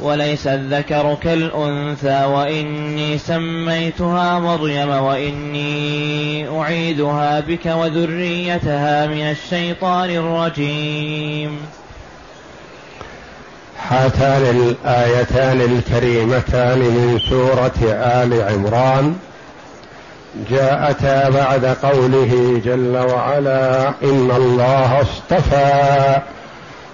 وليس الذكر كالأنثى وإني سميتها مريم وإني أعيدها بك وذريتها من الشيطان الرجيم. هاتان الآيتان الكريمتان من سورة آل عمران. جاءتا بعد قوله جل وعلا إن الله اصطفى.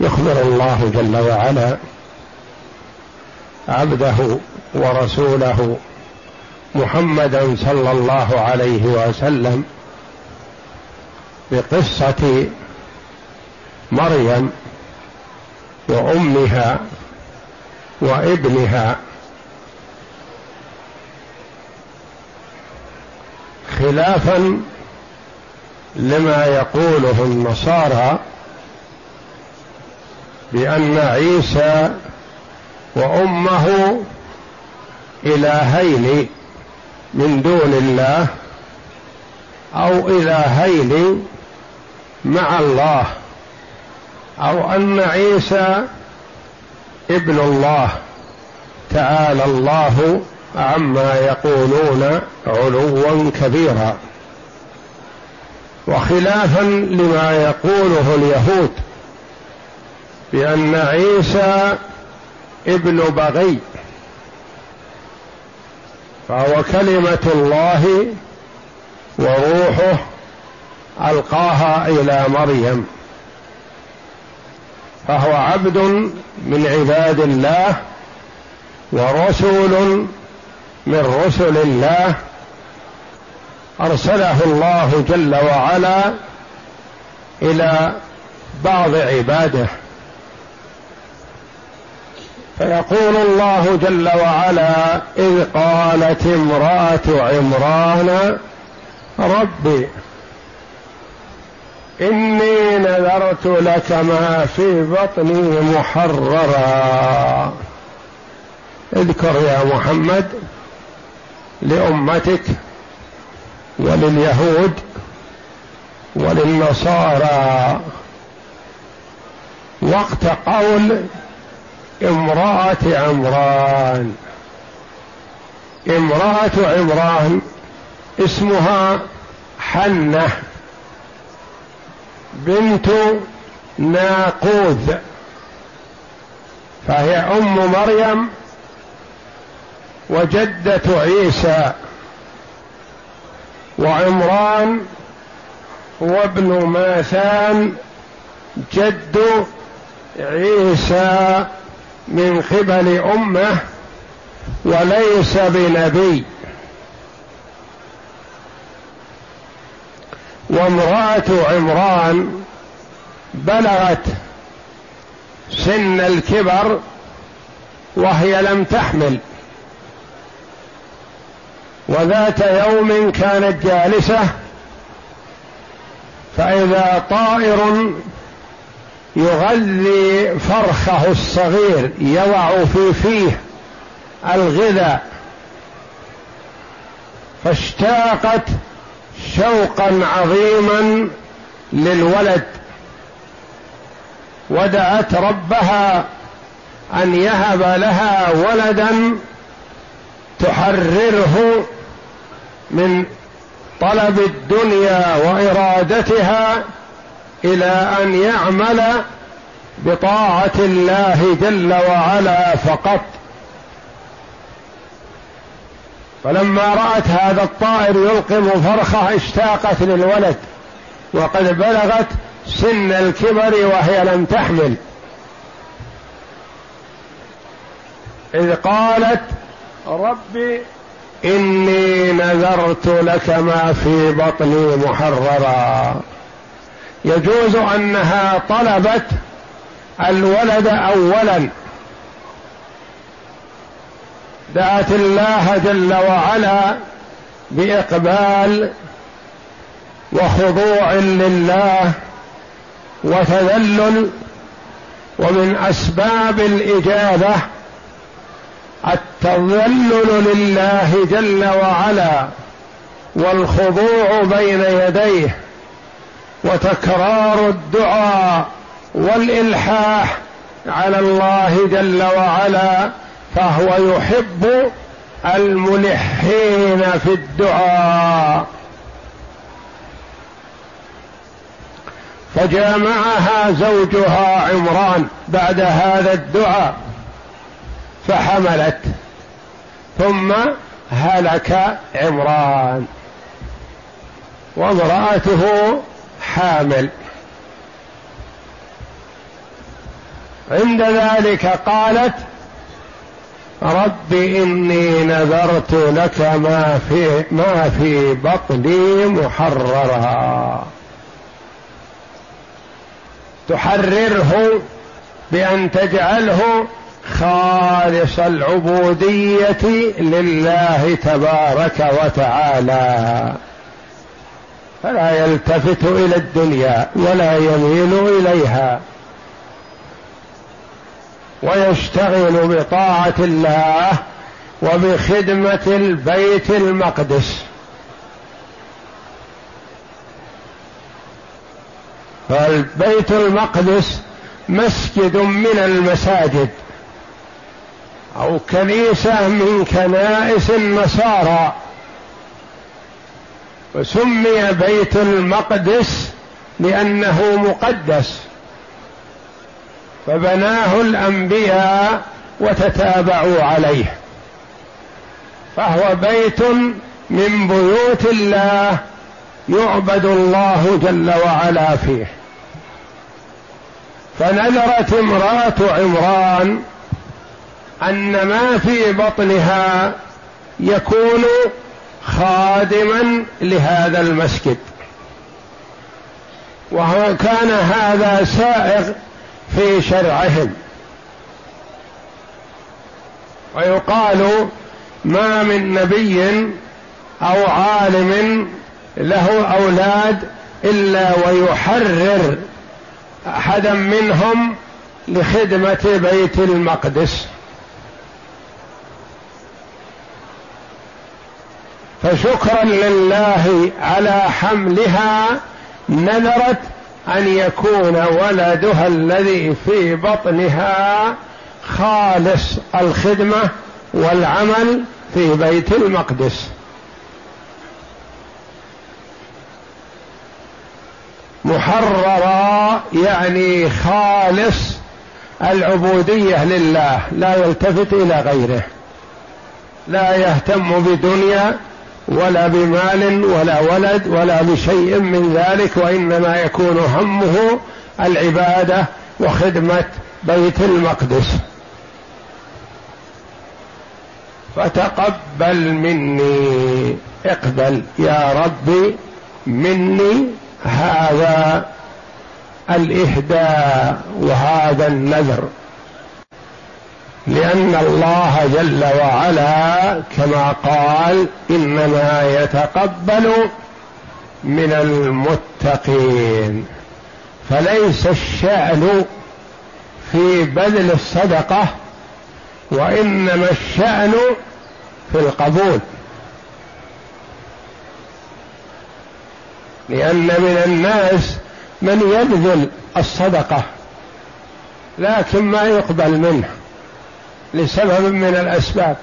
يخبر الله جل وعلا عبده ورسوله محمدا صلى الله عليه وسلم بقصة مريم وأمها وابنها خلافا لما يقوله النصارى بأن عيسى وأمه إلهين من دون الله أو إلهين مع الله أو أن عيسى ابن الله تعالى الله عما يقولون علوا كبيرا. وخلافا لما يقوله اليهود بأن عيسى ابن بغي فهو كلمة الله وروحه ألقاها إلى مريم فهو عبد من عباد الله ورسول من رسل الله أرسله الله جل وعلا إلى بعض عباده. فيقول الله جل وعلا إذ قالت امرأة عمران ربي إني نذرت لك ما في بطني محررا. اذكر يا محمد لأمتك ولليهود وللنصارى وقت قول امرأة عمران. امرأة عمران اسمها حنة بنت ناقوذ فهي أم مريم وجدة عيسى. وعمران هو ابن ماثان جد عيسى. من قبل أمة وليس بنبي. وامرأة عمران بلغت سن الكبر وهي لم تحمل. وذات يوم كانت جالسة فإذا طائر يغذي فرخه الصغير يضع في فيه الغذاء. فاشتاقت شوقا عظيما للولد. ودعت ربها أن يهب لها ولدا تحرره من طلب الدنيا وإرادتها إلى أن يعمل بطاعة الله جل وعلا فقط. فلما رأت هذا الطائر يلقم فرخة اشتاقت للولد وقد بلغت سن الكبر وهي لم تحمل. إذ قالت رب إني نذرت لك ما في بطني محررا. يجوز أنها طلبت الولد اولا. دعت الله جل وعلا بإقبال وخضوع لله وتذلل ومن أسباب الإجابة التذلل لله جل وعلا والخضوع بين يديه. وتكرار الدعاء والإلحاح على الله جل وعلا فهو يحب الملحين في الدعاء. فجامعها زوجها عمران بعد هذا الدعاء فحملت ثم هلك عمران. وامرأته حامل. عند ذلك قالت رب إني نذرت لك ما في ما في بطني محررا تحرره بأن تجعله خالص العبودية لله تبارك وتعالى. فلا يلتفت إلى الدنيا ولا يميل إليها. ويشتغل بطاعة الله وبخدمة البيت المقدس. فالبيت المقدس مسجد من المساجد أو كنيسة من كنائس النصارى. وسمي بيت المقدس لأنه مقدس. فبناه الأنبياء وتتابعوا عليه. فهو بيت من بيوت الله يعبد الله جل وعلا فيه. فنذرت امرأة عمران أن ما في بطنها يكون خادما لهذا المسجد. وهو كان هذا سائغ في شرعهم. ويقال ما من نبي أو عالم له أولاد إلا ويحرر أحدا منهم لخدمة بيت المقدس. فشكرا لله على حملها نذرت أن يكون ولدها الذي في بطنها خالص الخدمة والعمل في بيت المقدس. محررا يعني خالص العبودية لله لا يلتفت إلى غيره لا يهتم بدنيا ولا بمال ولا ولد ولا بشيء من ذلك وإنما يكون همه العبادة وخدمة بيت المقدس. فتقبل مني اقبل يا ربي مني هذا الإهداء وهذا النذر. لأن الله جل وعلا كما قال إنما يتقبل من المتقين. فليس الشأن في بذل الصدقة وإنما الشأن في القبول. لأن من الناس من يبذل الصدقة لكن ما يقبل منه. لسبب من الأسباب.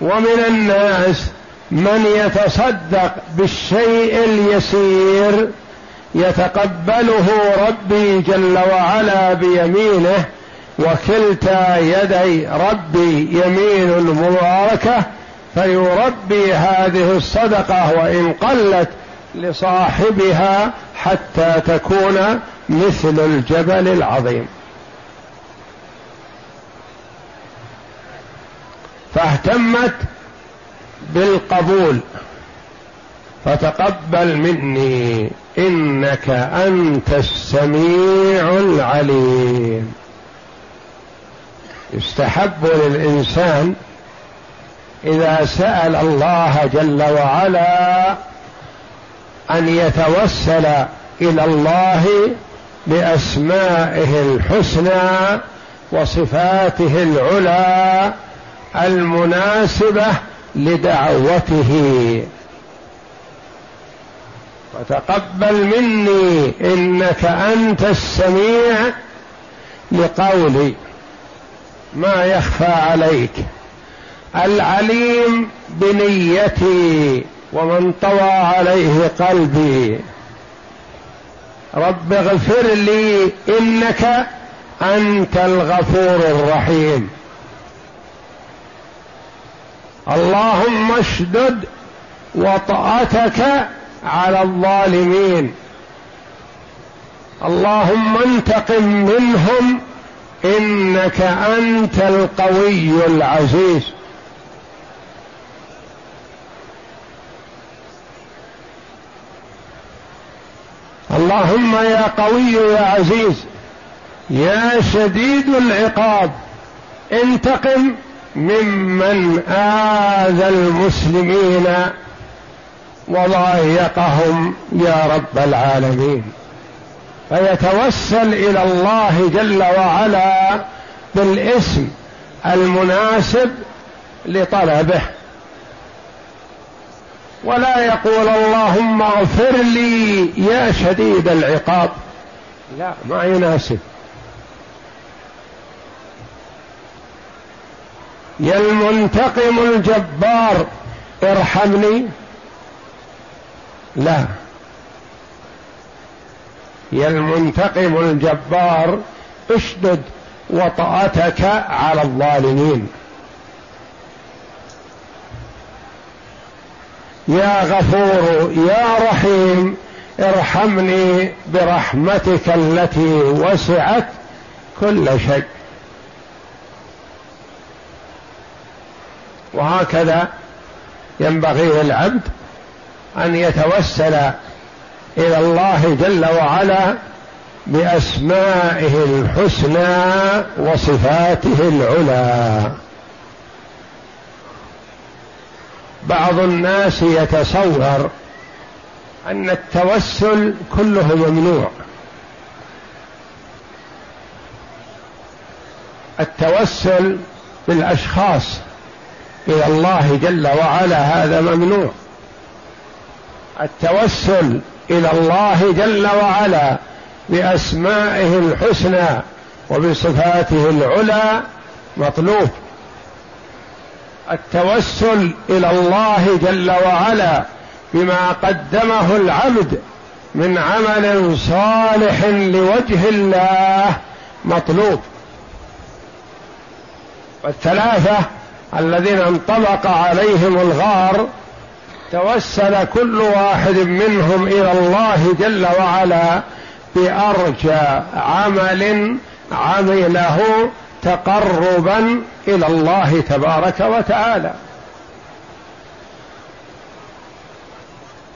ومن الناس من يتصدق بالشيء اليسير يتقبله ربي جل وعلا بيمينه وكلتا يدي ربي يمين مباركة فيربي هذه الصدقة وإن قلت لصاحبها حتى تكون مثل الجبل العظيم. فاهتمت بالقبول. فتقبل مني إنك أنت السميع العليم. يستحب للإنسان إذا سأل الله جل وعلا أن يتوسل إلى الله بأسمائه الحسنى وصفاته العلى المناسبة لدعوته. وتقبل مني إنك أنت السميع لقولي ما يخفى عليك. العليم بنيتي ومن طوى عليه قلبي. رب اغفر لي إنك أنت الغفور الرحيم. اللهم اشدد وطأتك على الظالمين. اللهم انتقم منهم إنك أنت القوي العزيز. اللهم يا قوي يا عزيز يا شديد العقاب انتقم ممن آذى المسلمين وضايقهم يا رب العالمين. فيتوسل إلى الله جل وعلا بالاسم المناسب لطلبه. ولا يقول اللهم اغفر لي يا شديد العقاب. لا ما يناسب. يا المنتقم الجبار ارحمني. لا. يا المنتقم الجبار اشدد وطأتك على الظالمين. يا غفور يا رحيم ارحمني برحمتك التي وسعت كل شيء. وهكذا ينبغي للعبد أن يتوسل إلى الله جل وعلا بأسمائه الحسنى وصفاته العلى. بعض الناس يتصور أن التوسل كله ممنوع. التوسل بالأشخاص إلى الله جل وعلا هذا ممنوع. التوسل إلى الله جل وعلا بأسمائه الحسنى وبصفاته العلى مطلوب. التوسل إلى الله جل وعلا بما قدمه العبد من عمل صالح لوجه الله مطلوب. والثلاثة الذين انطبق عليهم الغار توسل كل واحد منهم إلى الله جل وعلا بأرجى عمل عمله تقربا إلى الله تبارك وتعالى.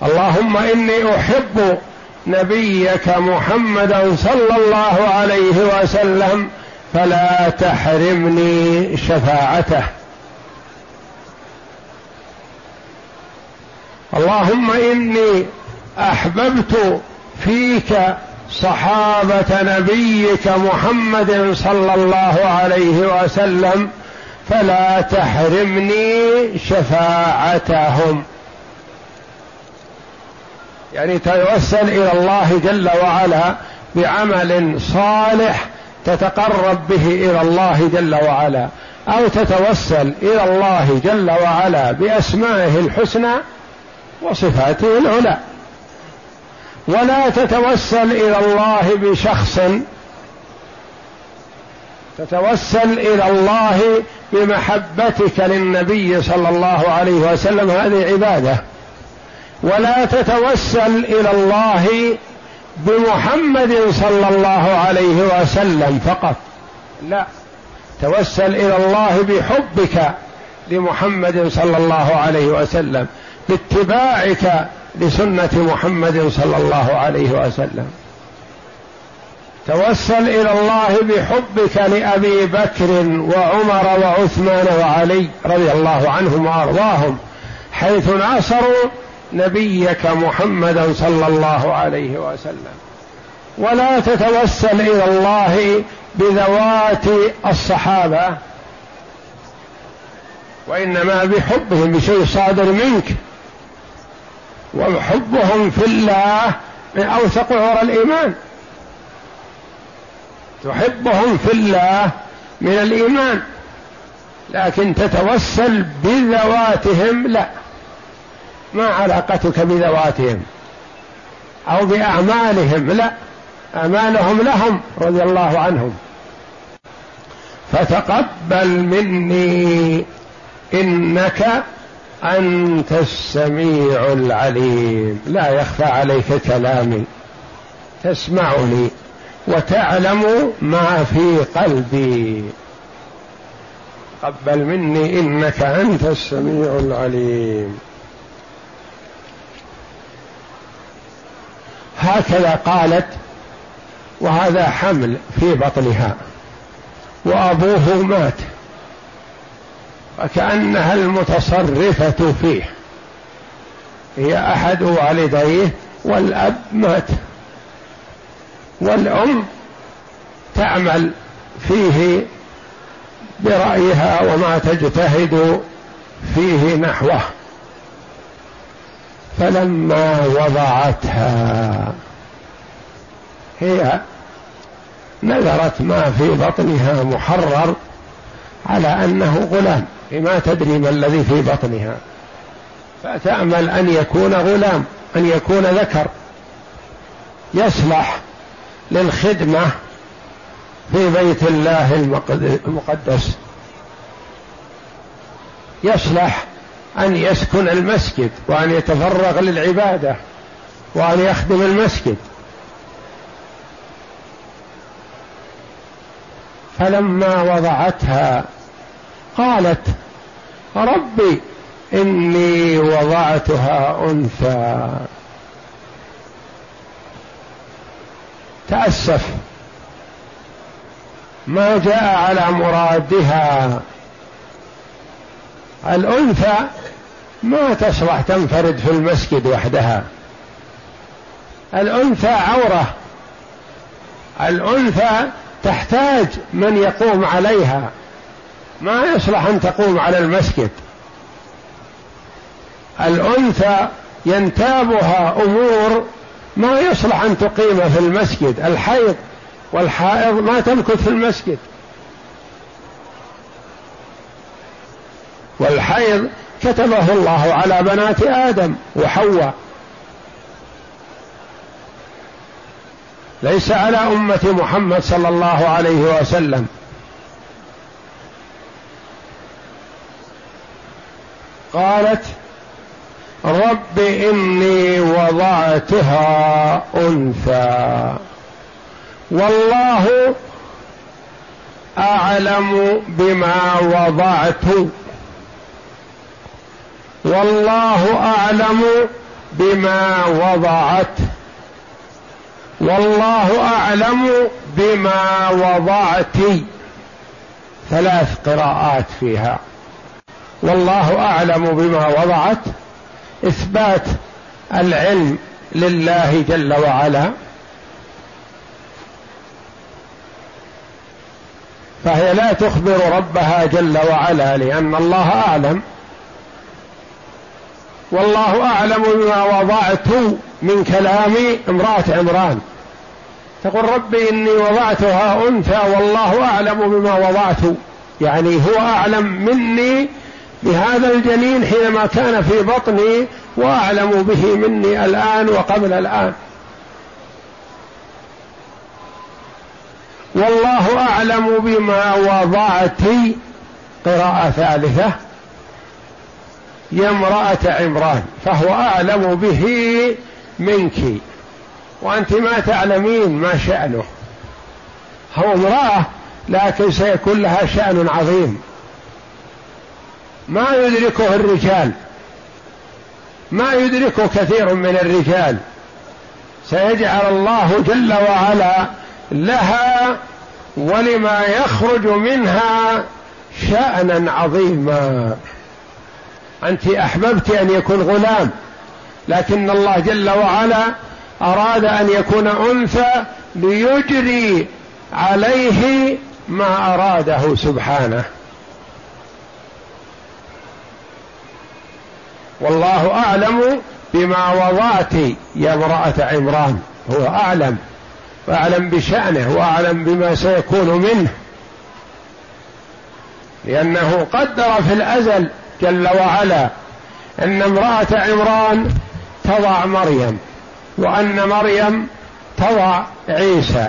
اللهم إني أحب نبيك محمدا صلى الله عليه وسلم فلا تحرمني شفاعته. اللهم إني أحببت فيك صحابة نبيك محمد صلى الله عليه وسلم فلا تحرمني شفاعتهم. يعني توسل إلى الله جل وعلا بعمل صالح تتقرب به إلى الله جل وعلا أو تتوسل إلى الله جل وعلا بأسمائه الحسنى وصفاته العلى ولا تتوسل إلى الله بشخص. تتوسل إلى الله بمحبتك للنبي صلى الله عليه وسلم. هذه عبادة. ولا تتوسل إلى الله بمحمد صلى الله عليه وسلم فقط. لا. توسل إلى الله بحبك لمحمد صلى الله عليه وسلم. باتباعك لسنة محمد صلى الله عليه وسلم. توسل إلى الله بحبك لأبي بكر وعمر وعثمان وعلي رضي الله عنهم وأرضاهم حيث ناصروا نبيك محمدا صلى الله عليه وسلم. ولا تتوسل إلى الله بذوات الصحابة وإنما بحبهم بشيء صادر منك. وحبهم في الله من أوثق عرى الإيمان. تحبهم في الله من الإيمان لكن تتوسل بذواتهم لا. ما علاقتك بذواتهم أو بأعمالهم لا. أعمالهم لهم رضي الله عنهم. فتقبل مني إنك أنت السميع العليم. لا يخفى عليك كلامي. تسمعني وتعلم ما في قلبي. قبل مني إنك أنت السميع العليم. هكذا قالت وهذا حمل في بطنها. وأبوه مات. وكانها المتصرفة فيه. هي أحد والديه والأب مات. والأم تعمل فيه برأيها وما تجتهد فيه نحوه. فلما وضعتها هي نذرت ما في بطنها محرر على أنه غلام. ما تدري ما الذي في بطنها. فتأمل أن يكون غلام أن يكون ذكر. يصلح للخدمة في بيت الله المقدس. يصلح أن يسكن المسجد وأن يتفرغ للعبادة وأن يخدم المسجد. فلما وضعتها قالت ربي إني وضعتها أنثى. تأسف. ما جاء على مرادها. الأنثى ما تصلح تنفرد في المسجد وحدها. الأنثى عورة. الأنثى تحتاج من يقوم عليها. ما يصلح أن تقوم على المسجد. الأنثى ينتابها أمور ما يصلح أن تقيم في المسجد. الحيض والحائض ما تمكث في المسجد. والحيض كتبه الله على بنات آدم وحواء. ليس على أمة محمد صلى الله عليه وسلم. قالت رب إني وضعتها أنثى. والله أعلم بما وضعت. والله أعلم بما وضعت. والله أعلم بما وضعت. ثلاث قراءات فيها. والله أعلم بما وضعت. إثبات العلم لله جل وعلا. فهي لا تخبر ربها جل وعلا لأن الله أعلم. والله أعلم بما وضعت من كلام امرأة عمران. تقول ربي إني وضعتها أنثى والله أعلم بما وضعت. يعني هو أعلم مني بهذا الجنين حينما كان في بطني وأعلم به مني الآن وقبل الآن. والله أعلم بما وضعت قراءة ثالثة يا امرأة عمران فهو أعلم به منك. وأنت ما تعلمين ما شأنه. هو امرأة لكن سيكون لها شأن عظيم. ما يدركه الرجال. ما يدركه كثير من الرجال. سيجعل الله جل وعلا لها ولما يخرج منها شأنا عظيما. أنت أحببت أن يكون غلام لكن الله جل وعلا أراد أن يكون أنثى ليجري عليه ما أراده سبحانه. والله أعلم بما وضعت يا امرأة عمران. هو أعلم. وأعلم بشأنه وأعلم بما سيكون منه. لأنه قدر في الأزل جل وعلا أن امرأة عمران تضع مريم وأن مريم تضع عيسى.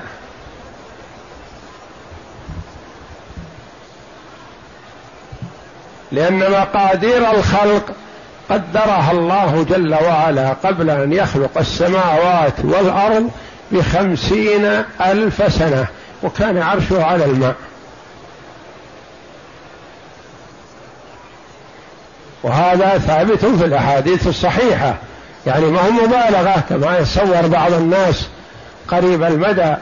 لأن مقادير الخلق قدرها الله جل وعلا قبل أن يخلق السماوات والأرض بخمسين ألف سنة وكان عرشه على الماء. وهذا ثابت في الأحاديث الصحيحة. يعني ما هو مبالغة كما يتصور بعض الناس قريب المدى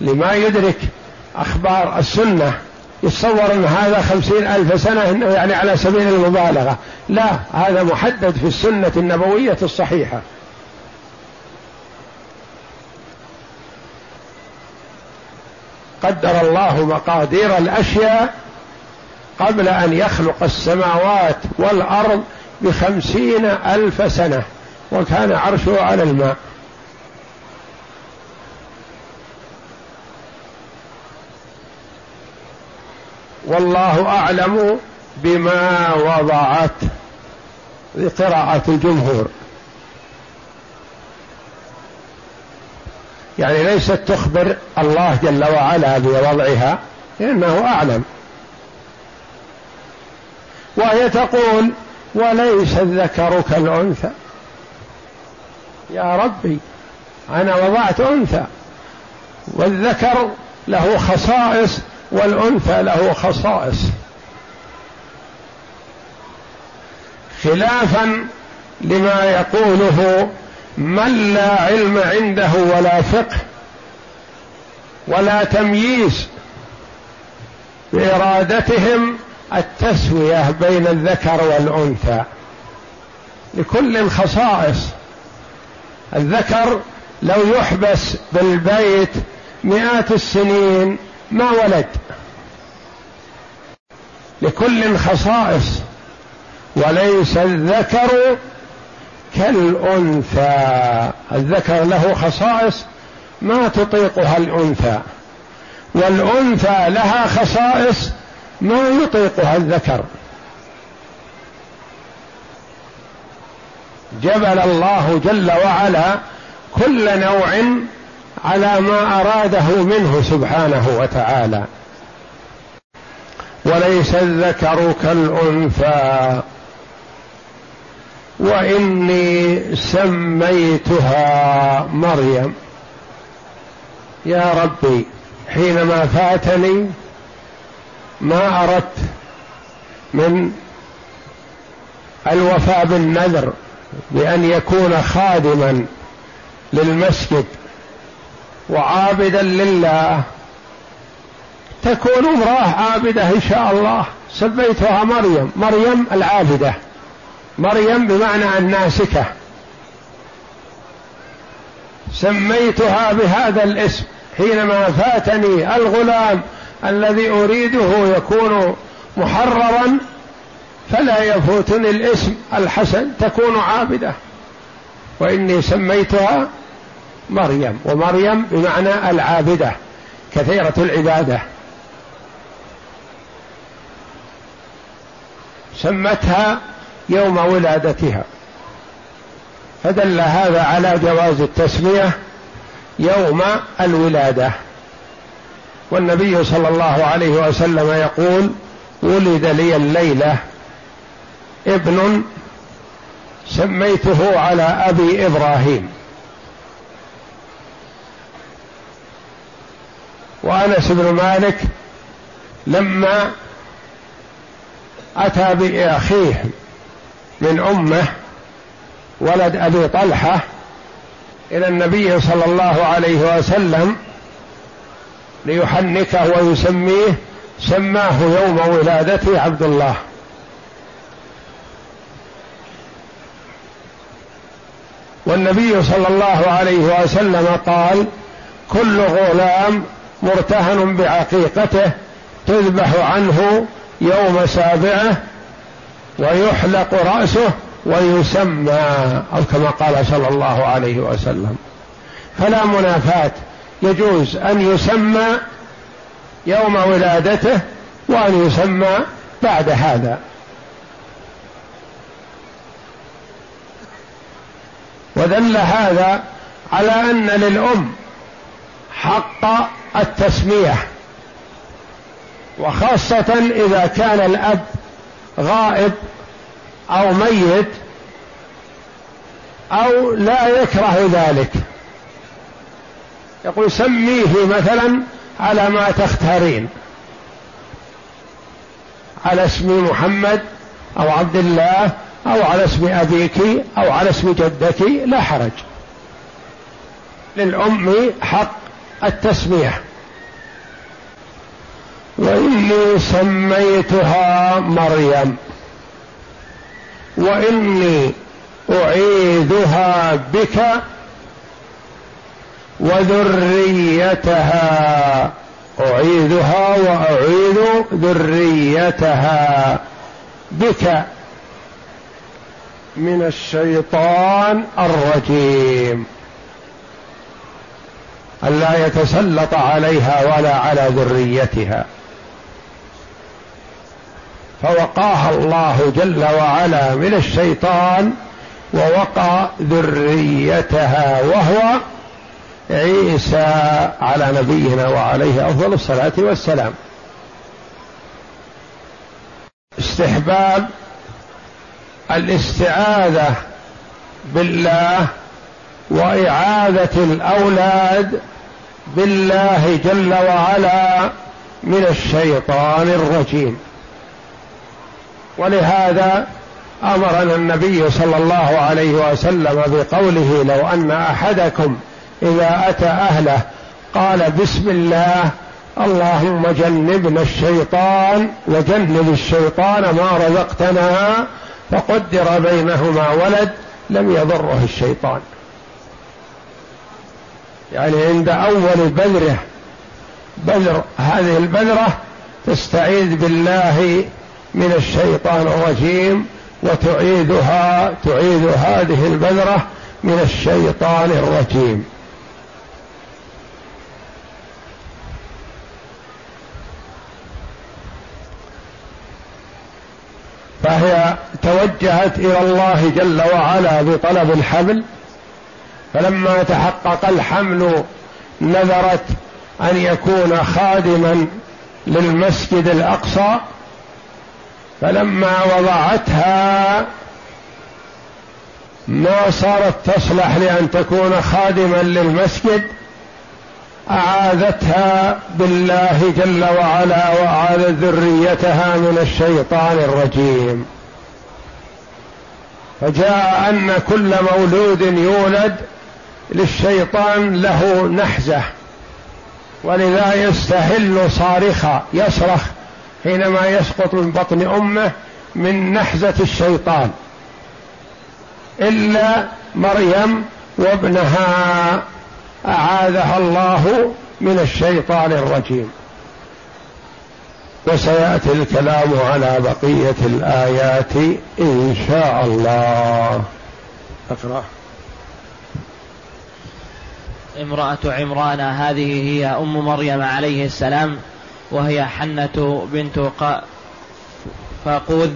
لما يدرك أخبار السنة. يتصور أن هذا خمسين ألف سنة إنه يعني على سبيل المبالغة. لا هذا محدد في السنة النبوية الصحيحة. قدر الله مقادير الأشياء قبل أن يخلق السماوات والأرض بخمسين ألف سنة وكان عرشه على الماء. والله أعلم بما وضعت لقراءة الجمهور. يعني ليست تخبر الله جل وعلا بوضعها لأنه أعلم. وهي تقول وليس الذكر كالأنثى. يا ربي أنا وضعت أنثى. والذكر له خصائص والأنثى له خصائص. خلافا لما يقوله من لا علم عنده ولا فقه ولا تمييز بإرادتهم التسوية بين الذكر والأنثى. لكل خصائص الذكر لو يحبس بالبيت مئات السنين ما ولد. لكل خصائص وليس الذكر كالأنثى. الذكر له خصائص ما تطيقها الأنثى والأنثى لها خصائص ما يطيقها الذكر. جبل الله جل وعلا كل نوع على ما أراده منه سبحانه وتعالى. وليس الذكر كالأنثى. وإني سميتها مريم. يا ربي حينما فاتني ما أردت من الوفاء بالنذر بأن يكون خادما للمسجد وعابدا لله تكون امرأة عابدة إن شاء الله. سميتها مريم. مريم العابدة. مريم بمعنى الناسكة. سميتها بهذا الاسم حينما فاتني الغلام الذي أريده يكون محررا فلا يفوتني الاسم الحسن. تكون عابدة. وإني سميتها مريم. ومريم بمعنى العابدة. كثيرة العبادة. سمتها يوم ولادتها. فدل هذا على جواز التسمية يوم الولادة. والنبي صلى الله عليه وسلم يقول ولد لي الليلة. ابن سميته على أبي إبراهيم. وأنس بن مالك لما أتى بأخيه من أمه ولد أبي طلحة إلى النبي صلى الله عليه وسلم ليحنكه ويسميه سماه يوم ولادته عبد الله. والنبي صلى الله عليه وسلم قال كل غلام مرتهن بعقيقته تذبح عنه يوم سابعه ويحلق رأسه ويسمى أو كما قال صلى الله عليه وسلم. فلا منافاة. يجوز أن يسمى يوم ولادته وأن يسمى بعد هذا. ودل هذا على أن للأم حق التسمية. وخاصة إذا كان الأب غائب أو ميت أو لا يكره ذلك. يقول سميه مثلا على ما تختارين. على اسم محمد أو عبد الله أو على اسم أبيك أو على اسم جدك لا حرج. للأم حق التسمية. واني سميتها مريم. وإني أعيذها بك وذريتها. أعيذها وأعيذ ذريتها بك. من الشيطان الرجيم. الا يتسلط عليها ولا على ذريتها. فوقاها الله جل وعلا من الشيطان ووقى ذريتها وهو عيسى على نبينا وعليه أفضل الصلاة والسلام. استحباب الاستعاذة بالله وإعاذة الأولاد بالله جل وعلا من الشيطان الرجيم. ولهذا أمرنا النبي صلى الله عليه وسلم بقوله لو أن أحدكم إذا أتى أهله قال بسم الله اللهم جنبنا الشيطان وجنب الشيطان ما رزقتنا فقدر بينهما ولد لم يضره الشيطان. يعني عند أول بذره بذر هذه البذرة تستعيذ بالله من الشيطان الرجيم وتعيدها تعيد هذه البذرة من الشيطان الرجيم. فهي توجهت إلى الله جل وعلا بطلب الحمل فلما تحقق الحمل نذرت أن يكون خادما للمسجد الأقصى فلما وضعتها ما صارت تصلح لأن تكون خادما للمسجد أعاذتها بالله جل وعلا واعاذت ذريتها من الشيطان الرجيم. فجاء أن كل مولود يولد للشيطان له نحزة ولذا يستهل صارخا يصرخ حينما يسقط من بطن أمه من نحزة الشيطان. إلا مريم وابنها أعاذها الله من الشيطان الرجيم. وسيأتي الكلام على بقية الآيات إن شاء الله. أقرأ. امرأة عمران هذه هي أم مريم عليه السلام. وهي حنة بنت فاقوذ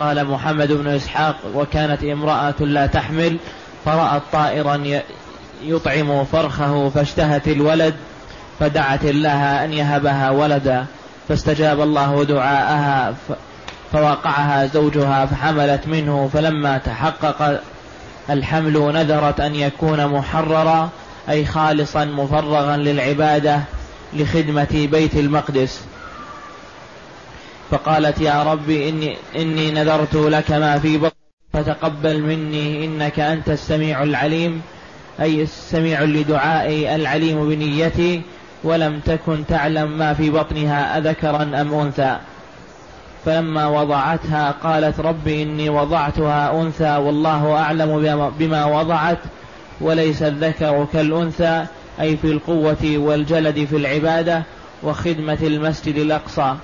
قال محمد بن إسحاق وكانت امرأة لا تحمل فرأت طائرا يطعم فرخه فاشتهت الولد فدعت الله أن يهبها ولدا فاستجاب الله دعاءها فوقعها زوجها فحملت منه فلما تحقق الحمل نذرت أن يكون محررا أي خالصا مفرغا للعبادة. لخدمة بيت المقدس. فقالت يا رب إني, إني نذرت لك ما في بطني فتقبل مني إنك أنت السميع العليم أي السميع لدعائي العليم بنيتي ولم تكن تعلم ما في بطنها أذكرا أم أنثى. فلما وضعتها قالت رب إني وضعتها أنثى والله أعلم بما وضعت وليس الذكر كالأنثى أي في القوة والجلد في العبادة وخدمة المسجد الأقصى.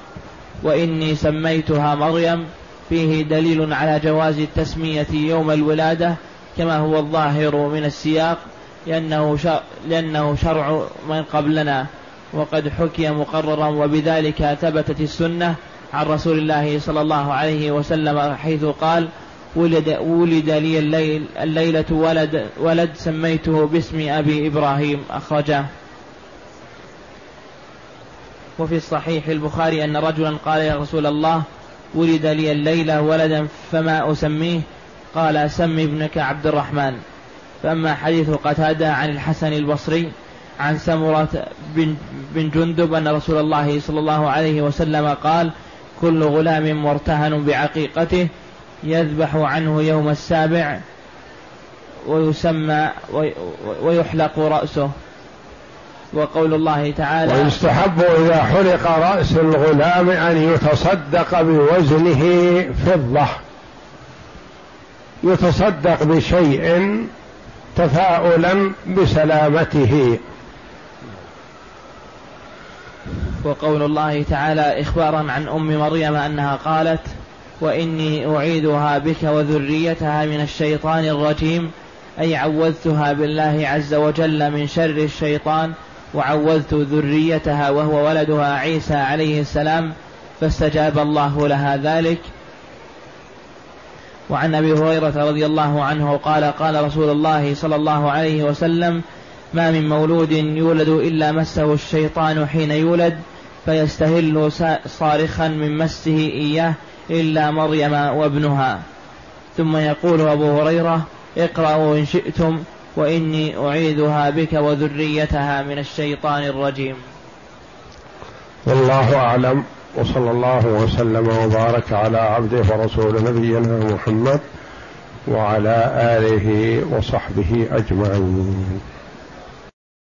وإني سميتها مريم فيه دليل على جواز التسمية يوم الولادة كما هو الظاهر من السياق لأنه شرع, لأنه شرع من قبلنا. وقد حكي مقررا وبذلك ثبتت السنة عن رسول الله صلى الله عليه وسلم حيث قال ولد, ولد لي الليل الليلة ولد, ولد سميته باسم أبي إبراهيم أخرجه. وفي الصحيح البخاري أن رجلا قال يا رسول الله ولد لي الليلة ولدا فما أسميه؟ قال سم ابنك عبد الرحمن. فأما حديث قتادة عن الحسن البصري عن سمرة بن, بن جندب أن رسول الله صلى الله عليه وسلم قال كل غلام مرتهن بعقيقته يذبح عنه يوم السابع ويسمى ويحلق رأسه. وقول الله تعالى ويستحب إذا حلق رأس الغلام أن يتصدق بوزنه فضة. يتصدق بشيء تفاؤلا بسلامته. وقول الله تعالى إخبارا عن أم مريم أنها قالت وإني أعيدها بك وذريتها من الشيطان الرجيم أي عوذتها بالله عز وجل من شر الشيطان وعوذت ذريتها وهو ولدها عيسى عليه السلام فاستجاب الله لها ذلك. وعن أبي هريرة رضي الله عنه قال قال رسول الله صلى الله عليه وسلم ما من مولود يولد إلا مسه الشيطان حين يولد فيستهل صارخا من مسه إياه إلا مريم وابنها. ثم يقول أبو هريرة اقرأوا إن شئتم وإني أعيذها بك وذريتها من الشيطان الرجيم. والله أعلم وصلى الله وسلم وبارك على عبده ورسول نبينا محمد وعلى آله وصحبه أجمعين.